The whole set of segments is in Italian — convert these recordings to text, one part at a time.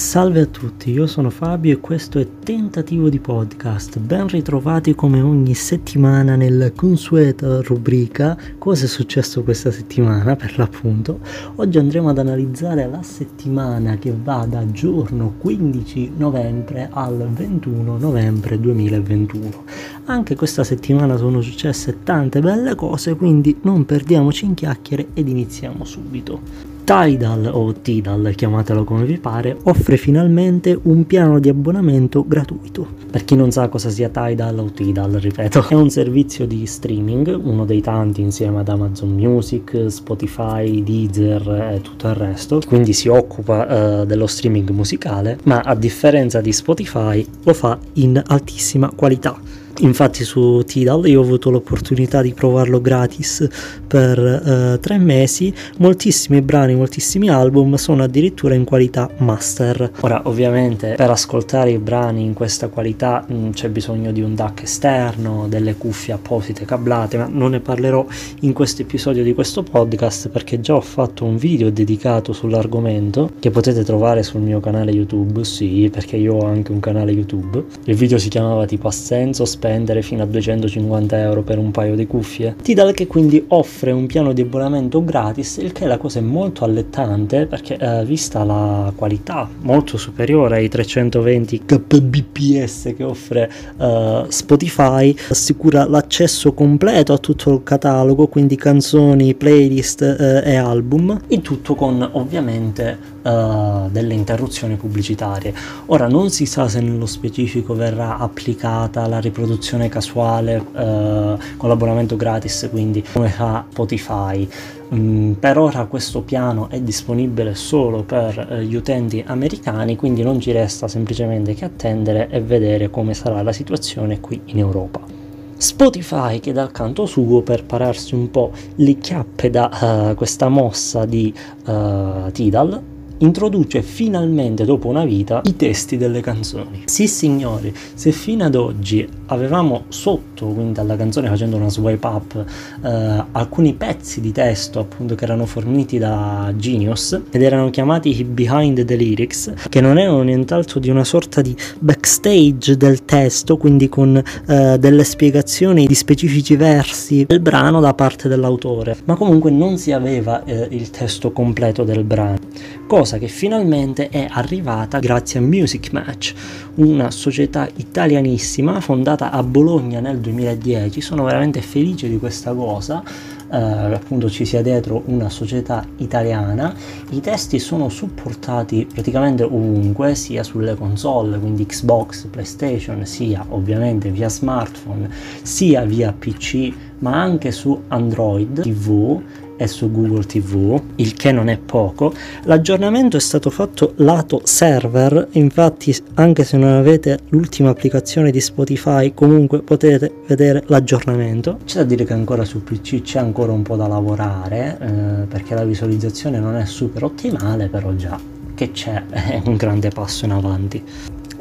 Salve a tutti, io sono Fabio e questo è Tentativo di Podcast. Ben ritrovati come ogni settimana nella consueta rubrica Cosa è successo questa settimana per l'appunto. Oggi andremo ad analizzare la settimana che va da giorno 15 novembre al 21 novembre 2021. Anche questa settimana sono successe tante belle cose, quindi non perdiamoci in chiacchiere ed iniziamo subito. Tidal o Tidal, chiamatelo come vi pare, offre finalmente un piano di abbonamento gratuito. Per chi non sa cosa sia Tidal o Tidal, ripeto, è un servizio di streaming, uno dei tanti insieme ad Amazon Music, Spotify, Deezer e tutto il resto, quindi si occupa uh, dello streaming musicale, ma a differenza di Spotify lo fa in altissima qualità Infatti su Tidal io ho avuto l'opportunità di provarlo gratis per uh, tre mesi, moltissimi brani, moltissimi album sono addirittura in qualità master. Ora ovviamente per ascoltare i brani in questa qualità mh, mm, c'è bisogno di un DAC esterno, delle cuffie apposite cablate, ma non ne parlerò in questo episodio di questo podcast perché già ho fatto un video dedicato sull'argomento che potete trovare sul mio canale YouTube, sì, perché io ho anche un canale YouTube. Il video si chiamava tipo Assenso, spero spendere fino a 250 euro per un paio di cuffie. Tidal che quindi offre un piano di abbonamento gratis, il che la cosa è molto allettante perché eh, vista la qualità molto superiore ai 320 kbps che offre eh, Spotify, assicura l'accesso completo a tutto il catalogo, quindi canzoni, playlist eh, e album, il tutto con ovviamente uh, delle interruzioni pubblicitarie. Ora non si sa se nello specifico verrà applicata la riproduzione casuale uh, con l'abbonamento gratis, quindi come fa Spotify. Mm, per ora questo piano è disponibile solo per uh, gli utenti americani, quindi non ci resta semplicemente che attendere e vedere come sarà la situazione qui in Europa. Spotify che dal canto suo per pararsi un po' le chiappe da uh, questa mossa di uh, Tidal introduce finalmente dopo una vita i testi delle canzoni. Sì signori, se fino ad oggi avevamo sotto, quindi alla canzone facendo una swipe up, eh, alcuni pezzi di testo appunto che erano forniti da Genius ed erano chiamati Behind the Lyrics, che non erano nient'altro di una sorta di backstage del testo, quindi con eh, delle spiegazioni di specifici versi del brano da parte dell'autore, ma comunque non si aveva eh, il testo completo del brano, cosa che finalmente è arrivata grazie a Music Match, una società italianissima fondata a Bologna nel 2010, sono veramente felice di questa cosa, eh, appunto ci sia dietro una società italiana, i testi sono supportati praticamente ovunque, sia sulle console, quindi Xbox, PlayStation, sia ovviamente via smartphone, sia via PC, ma anche su Android TV e su Google TV, il che non è poco. L'aggiornamento è stato fatto lato server, infatti anche se non avete l'ultima applicazione di Spotify comunque potete vedere l'aggiornamento. C'è da dire che ancora su PC c'è ancora un po' da lavorare eh, perché la visualizzazione non è super ottimale, però già che c'è è un grande passo in avanti.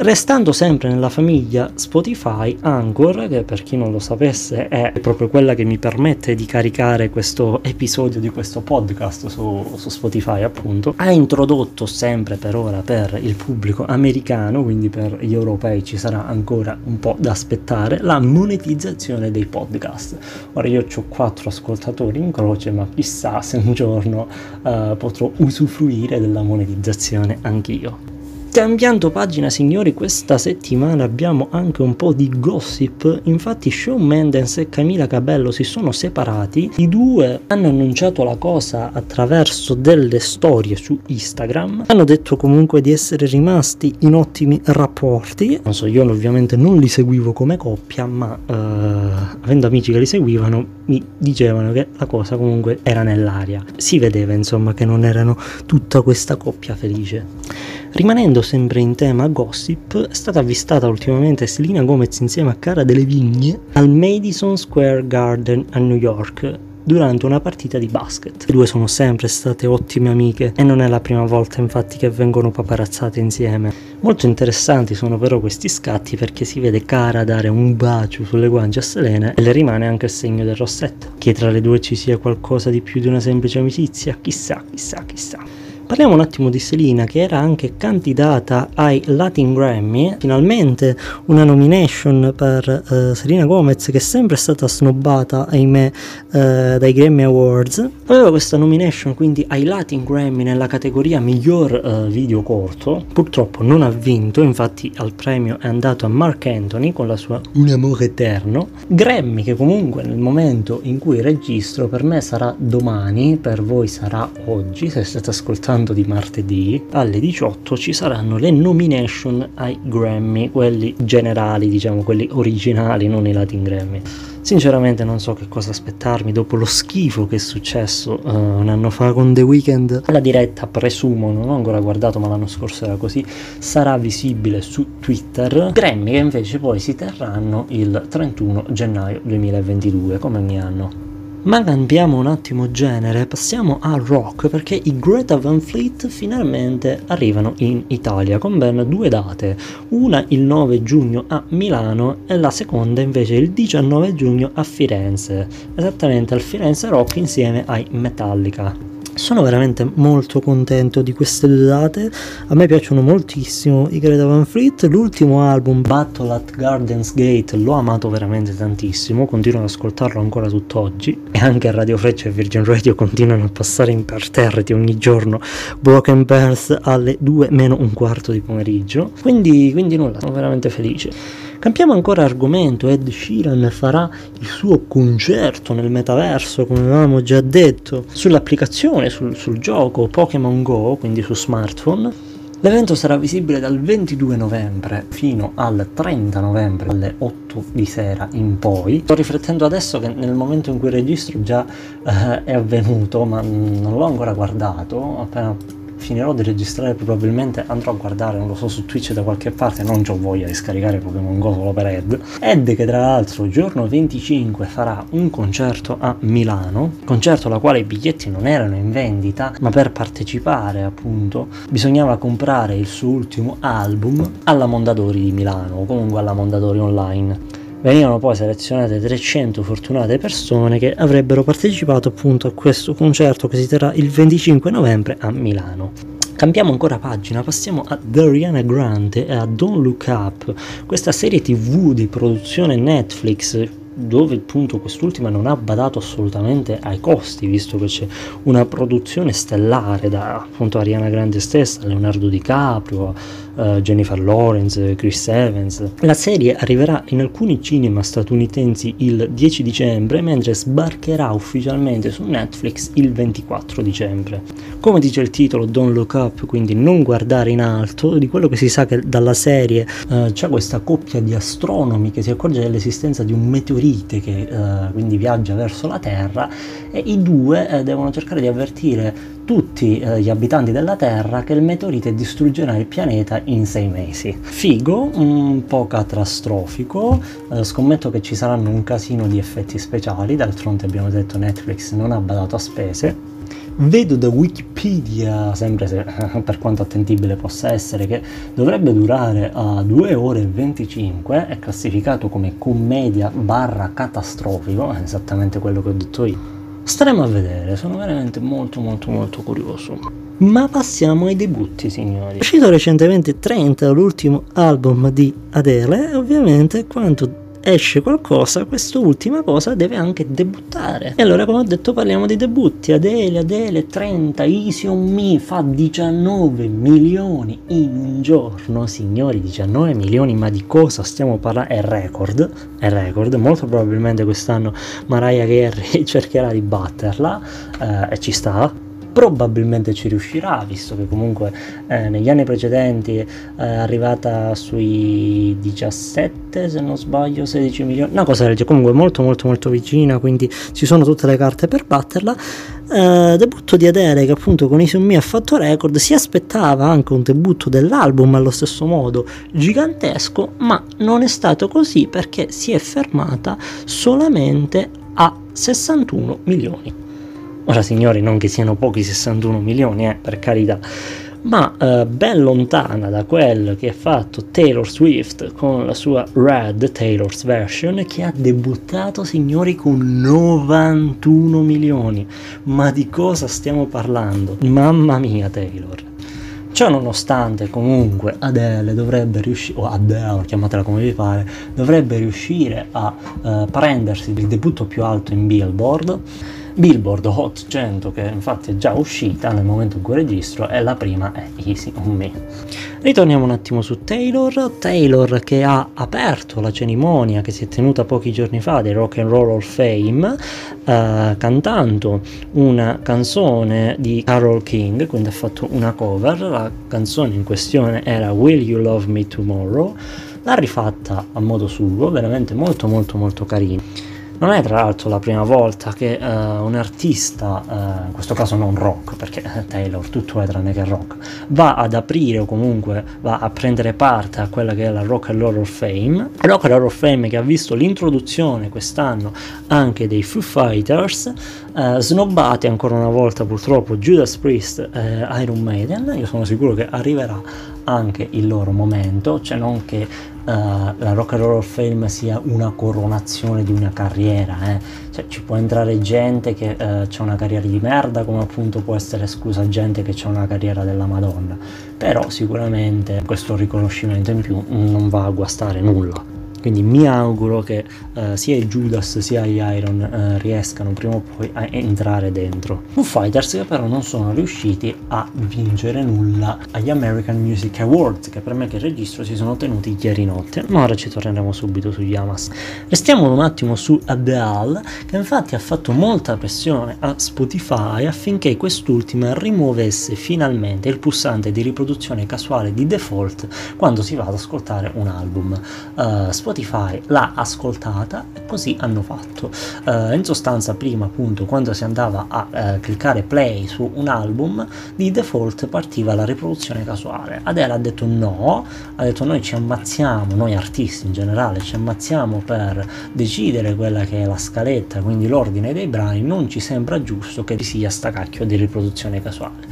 Restando sempre nella famiglia Spotify, Anchor, che per chi non lo sapesse è proprio quella che mi permette di caricare questo episodio di questo podcast su, su Spotify, appunto, ha introdotto sempre per ora per il pubblico americano, quindi per gli europei ci sarà ancora un po' da aspettare, la monetizzazione dei podcast. Ora io ho quattro ascoltatori in croce, ma chissà se un giorno uh, potrò usufruire della monetizzazione anch'io. Cambiando pagina signori, questa settimana abbiamo anche un po' di gossip, infatti Shawn Mendes e Camila Cabello si sono separati, i due hanno annunciato la cosa attraverso delle storie su Instagram, hanno detto comunque di essere rimasti in ottimi rapporti, non so, io ovviamente non li seguivo come coppia, ma uh, avendo amici che li seguivano mi dicevano che la cosa comunque era nell'aria, si vedeva insomma che non erano tutta questa coppia felice. Rimanendo sempre in tema gossip, è stata avvistata ultimamente Selena Gomez insieme a Cara delle Vigne al Madison Square Garden a New York durante una partita di basket. Le due sono sempre state ottime amiche e non è la prima volta infatti che vengono paparazzate insieme. Molto interessanti sono però questi scatti perché si vede Cara dare un bacio sulle guance a Selena e le rimane anche il segno del rossetto. Che tra le due ci sia qualcosa di più di una semplice amicizia? Chissà, chissà, chissà. Parliamo un attimo di Selina che era anche candidata ai Latin Grammy, finalmente una nomination per uh, Selena Gomez che è sempre stata snobbata, ahimè, uh, dai Grammy Awards. Aveva questa nomination quindi ai Latin Grammy nella categoria miglior uh, video corto, purtroppo non ha vinto, infatti al premio è andato a Mark Anthony con la sua Un amore eterno. Grammy che comunque nel momento in cui registro per me sarà domani, per voi sarà oggi, se state ascoltando parlando di martedì, alle 18 ci saranno le nomination ai Grammy, quelli generali, diciamo, quelli originali, non i Latin Grammy. Sinceramente non so che cosa aspettarmi dopo lo schifo che è successo uh, un anno fa con The Weeknd. La diretta, presumo, non ho ancora guardato ma l'anno scorso era così, sarà visibile su Twitter. Grammy che invece poi si terranno il 31 gennaio 2022 come ogni anno. Ma cambiamo un attimo genere, passiamo al rock perché i Greta Van Fleet finalmente arrivano in Italia con ben due date, una il 9 giugno a Milano e la seconda invece il 19 giugno a Firenze, esattamente al Firenze Rock insieme ai Metallica sono veramente molto contento di queste due date. A me piacciono moltissimo i Greta Van Fleet. L'ultimo album Battle at Gardens Gate l'ho amato veramente tantissimo. Continuo ad ascoltarlo ancora tutt'oggi. E anche Radio Freccia e Virgin Radio continuano a passare imperterriti ogni giorno. Broken Bells alle 2 meno un quarto di pomeriggio. Quindi, quindi nulla sono veramente felice Cambiamo ancora argomento, Ed Sheeran farà il suo concerto nel metaverso, come avevamo già detto, sull'applicazione, sul, sul gioco Pokémon Go, quindi su smartphone. L'evento sarà visibile dal 22 novembre fino al 30 novembre alle 8 di sera in poi. Sto riflettendo adesso che nel momento in cui registro già eh, è avvenuto, ma non l'ho ancora guardato, appena finirò di registrare probabilmente andrò a guardare, non lo so, su Twitch da qualche parte, non ho voglia di scaricare Pokémon Go solo per Ed. Ed che tra l'altro giorno 25 farà un concerto a Milano, concerto alla quale i biglietti non erano in vendita, ma per partecipare appunto bisognava comprare il suo ultimo album alla Mondadori di Milano o comunque alla Mondadori online venivano poi selezionate 300 fortunate persone che avrebbero partecipato appunto a questo concerto che si terrà il 25 novembre a Milano. Cambiamo ancora pagina, passiamo a Ariana Grande e a Don't Look Up, questa serie tv di produzione Netflix dove appunto quest'ultima non ha badato assolutamente ai costi, visto che c'è una produzione stellare da appunto Ariana Grande stessa, Leonardo DiCaprio, uh, Jennifer Lawrence, Chris Evans. La serie arriverà in alcuni cinema statunitensi il 10 dicembre, mentre sbarcherà ufficialmente su Netflix il 24 dicembre. Come dice il titolo Don't Look Up, quindi non guardare in alto, di quello che si sa che dalla serie uh, c'è questa coppia di astronomi che si accorge dell'esistenza di un meteorite che uh, quindi viaggia verso la Terra e i due devono cercare di avvertire tutti eh, gli abitanti della Terra che il meteorite distruggerà il pianeta in sei mesi. Figo, un po' catastrofico, eh, scommetto che ci saranno un casino di effetti speciali, d'altronde abbiamo detto Netflix non ha badato a spese. Vedo da Wikipedia, sempre se, per quanto attendibile possa essere, che dovrebbe durare a 2 ore e 25, è classificato come commedia barra catastrofico, esattamente quello che ho detto io Staremo a vedere, sono veramente molto molto molto curioso. Ma passiamo ai debutti, signori. È uscito recentemente 30, l'ultimo album di Adele, ovviamente quanto esce qualcosa, quest'ultima cosa deve anche debuttare. E allora, come ho detto, parliamo di debutti. Adele, Adele 30, Easy on Me fa 19 milioni in un giorno, signori, 19 milioni, ma di cosa stiamo parlando? È record, è record, molto probabilmente quest'anno Mariah Carey cercherà di batterla eh, e ci sta probabilmente ci riuscirà, visto che comunque eh, negli anni precedenti è arrivata sui 17, se non sbaglio, 16 milioni, una cosa del genere, comunque molto molto molto vicina, quindi ci sono tutte le carte per batterla. Eh, debutto di Adele che appunto con Me ha fatto record, si aspettava anche un debutto dell'album allo stesso modo gigantesco, ma non è stato così perché si è fermata solamente a 61 milioni. Ora signori, non che siano pochi 61 milioni, eh, per carità, ma eh, ben lontana da quello che ha fatto Taylor Swift con la sua Red Taylor's Version che ha debuttato signori con 91 milioni. Ma di cosa stiamo parlando? Mamma mia Taylor. Ciò nonostante, comunque, Adele dovrebbe riuscire, o Adele, chiamatela come vi pare, dovrebbe riuscire a uh, prendersi il debutto più alto in Billboard Billboard Hot 100 che infatti è già uscita nel momento in cui registro e la prima è Easy on Me. Ritorniamo un attimo su Taylor, Taylor che ha aperto la cerimonia che si è tenuta pochi giorni fa dei Rock and Roll of Fame eh, cantando una canzone di Carol King, quindi ha fatto una cover, la canzone in questione era Will You Love Me Tomorrow, l'ha rifatta a modo suo, veramente molto molto molto carina. Non è tra l'altro la prima volta che uh, un artista, uh, in questo caso non rock, perché Taylor tutto è tranne che rock, va ad aprire o comunque va a prendere parte a quella che è la Rock and of Fame. Rock and of Fame che ha visto l'introduzione quest'anno anche dei Foo Fighters, uh, snobbati ancora una volta purtroppo Judas Priest e Iron Maiden. Io sono sicuro che arriverà anche il loro momento, cioè non che uh, la Rock and Roll of Fame sia una coronazione di una carriera, eh. cioè, ci può entrare gente che uh, ha una carriera di merda, come appunto può essere esclusa gente che ha una carriera della Madonna, però sicuramente questo riconoscimento in più non va a guastare nulla. Quindi mi auguro che uh, sia i Judas sia gli Iron uh, riescano prima o poi a entrare dentro. Foo Fighters che però non sono riusciti a vincere nulla agli American Music Awards che per me che registro si sono tenuti ieri notte, ma ora ci torneremo subito su Yamas. Restiamo un attimo su Adele che infatti ha fatto molta pressione a Spotify affinché quest'ultima rimuovesse finalmente il pulsante di riproduzione casuale di default quando si va ad ascoltare un album. Uh, Spotify l'ha ascoltata e così hanno fatto. Uh, in sostanza prima appunto quando si andava a uh, cliccare play su un album di default partiva la riproduzione casuale. Adele ha detto no, ha detto noi ci ammazziamo, noi artisti in generale ci ammazziamo per decidere quella che è la scaletta, quindi l'ordine dei brani, non ci sembra giusto che ci sia sta cacchio di riproduzione casuale.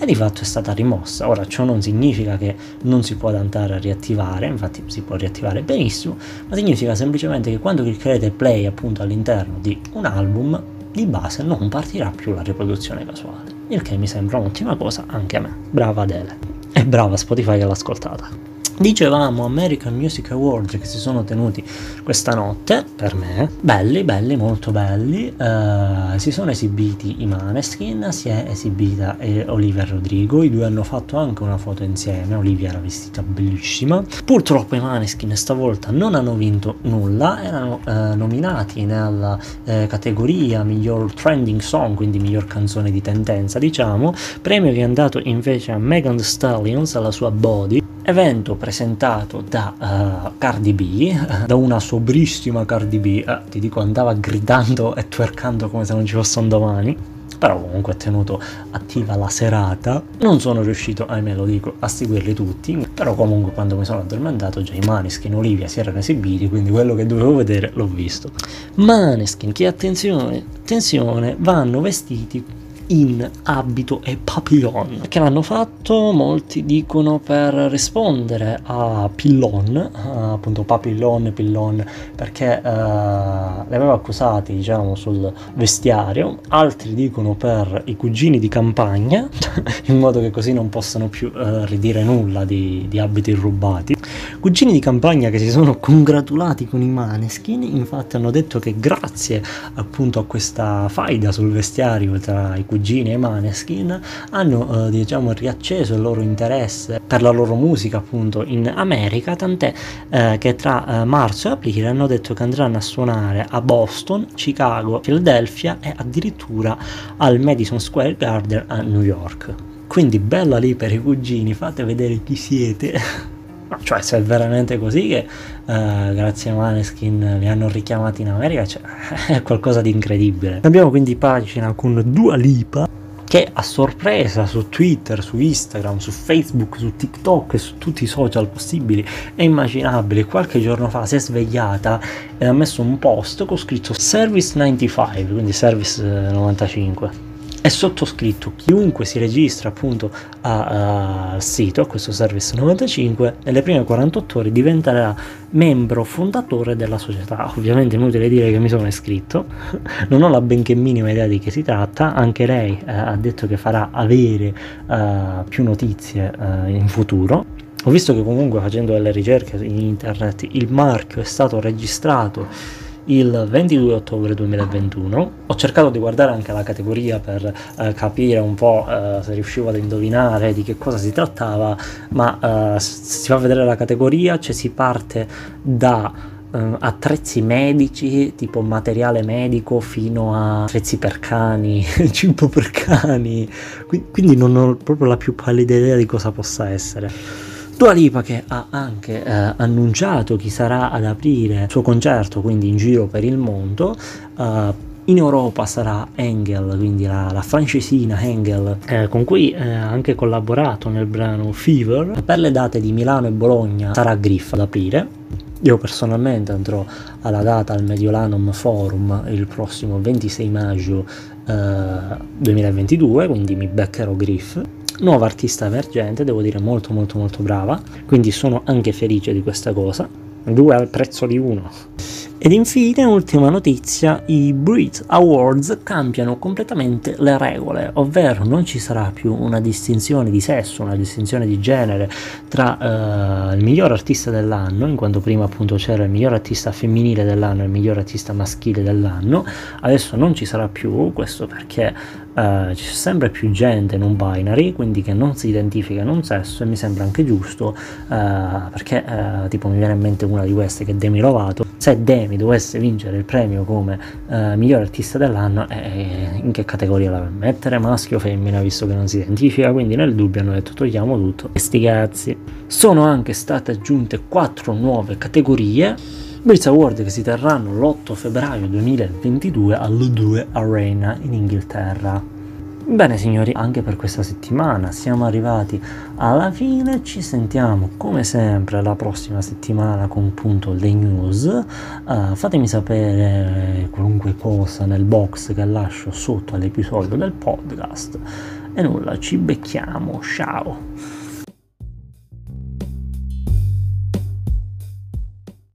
E di fatto è stata rimossa. Ora ciò non significa che non si può andare a riattivare, infatti si può riattivare benissimo, ma significa semplicemente che quando cliccherete play appunto all'interno di un album, di base non partirà più la riproduzione casuale, il che mi sembra un'ottima cosa anche a me. Brava Adele. E brava Spotify che l'ha ascoltata. Dicevamo American Music Awards che si sono tenuti questa notte, per me, belli, belli, molto belli, uh, si sono esibiti i Maneskin, si è esibita eh, Olivia Rodrigo, i due hanno fatto anche una foto insieme, Olivia era vestita bellissima, purtroppo i Maneskin stavolta non hanno vinto nulla, erano uh, nominati nella uh, categoria miglior trending song, quindi miglior canzone di tendenza diciamo, premio che è andato invece a Megan Stallions, alla sua Body, evento presentato da uh, Cardi B, da una sobrissima Cardi B, uh, ti dico andava gridando e twerkando come se non ci fosse un domani, però comunque ha tenuto attiva la serata. Non sono riuscito, ahimè lo dico, a seguirli tutti, però comunque quando mi sono addormentato già i Maneskin Olivia si erano esibiti, quindi quello che dovevo vedere l'ho visto. Maneskin che attenzione, attenzione, vanno vestiti in abito e papillon. Che l'hanno fatto? Molti dicono per rispondere a Pillon appunto papillon pillon perché uh, li aveva accusati diciamo sul vestiario. Altri dicono per i cugini di campagna in modo che così non possano più uh, ridire nulla di, di abiti rubati. Cugini di campagna che si sono congratulati con i maneskin infatti hanno detto che grazie appunto a questa faida sul vestiario tra i cugini cugini e Maneskin hanno eh, diciamo riacceso il loro interesse per la loro musica appunto in America tant'è eh, che tra eh, marzo e aprile hanno detto che andranno a suonare a Boston, Chicago, Philadelphia e addirittura al Madison Square Garden a New York. Quindi bella lì per i cugini fate vedere chi siete cioè se è veramente così che uh, grazie a Maneskin li hanno richiamati in America cioè, è qualcosa di incredibile. Abbiamo quindi pagina con Dua Lipa che a sorpresa su Twitter, su Instagram, su Facebook, su TikTok e su tutti i social possibili e immaginabili qualche giorno fa si è svegliata e ha messo un post con scritto Service 95 quindi Service 95 eh, è sottoscritto chiunque si registra appunto al sito, a questo Service 95, nelle prime 48 ore diventerà membro fondatore della società. Ovviamente inutile dire che mi sono iscritto, non ho la benché minima idea di che si tratta, anche lei eh, ha detto che farà avere eh, più notizie eh, in futuro. Ho visto che comunque facendo delle ricerche in internet il marchio è stato registrato il 22 ottobre 2021. Ho cercato di guardare anche la categoria per eh, capire un po' eh, se riuscivo ad indovinare di che cosa si trattava, ma eh, si fa vedere la categoria, cioè si parte da uh, attrezzi medici, tipo materiale medico, fino a attrezzi per cani, cibo per cani, quindi non ho proprio la più pallida idea di cosa possa essere. Dua Lipa che ha anche eh, annunciato chi sarà ad aprire il suo concerto, quindi in giro per il mondo. Uh, in Europa sarà Engel, quindi la, la francesina Engel, eh, con cui eh, ha anche collaborato nel brano Fever. Per le date di Milano e Bologna sarà Griff ad aprire. Io personalmente andrò alla data al Mediolanum Forum il prossimo 26 maggio eh, 2022, quindi mi beccherò Griff nuova artista emergente, devo dire molto molto molto brava, quindi sono anche felice di questa cosa. Due al prezzo di uno. Ed infine, ultima notizia, i Brit Awards cambiano completamente le regole, ovvero non ci sarà più una distinzione di sesso, una distinzione di genere tra uh, il miglior artista dell'anno, in quanto prima appunto c'era il miglior artista femminile dell'anno e il miglior artista maschile dell'anno, adesso non ci sarà più, questo perché uh, c'è sempre più gente non binary, quindi che non si identifica in un sesso e mi sembra anche giusto, uh, perché tipo mi viene in mente una di queste che è Demi Lovato, se Demi dovesse vincere il premio come eh, miglior artista dell'anno, eh, in che categoria la mettere? Maschio o femmina, visto che non si identifica, quindi nel dubbio hanno detto togliamo tutto e sti cazzi. Sono anche state aggiunte quattro nuove categorie. Brits Award che si terranno l'8 febbraio 2022 all'2 Arena in Inghilterra. Bene signori, anche per questa settimana siamo arrivati alla fine, ci sentiamo come sempre la prossima settimana con punto le news, uh, fatemi sapere qualunque cosa nel box che lascio sotto all'episodio del podcast. E nulla, ci becchiamo, ciao!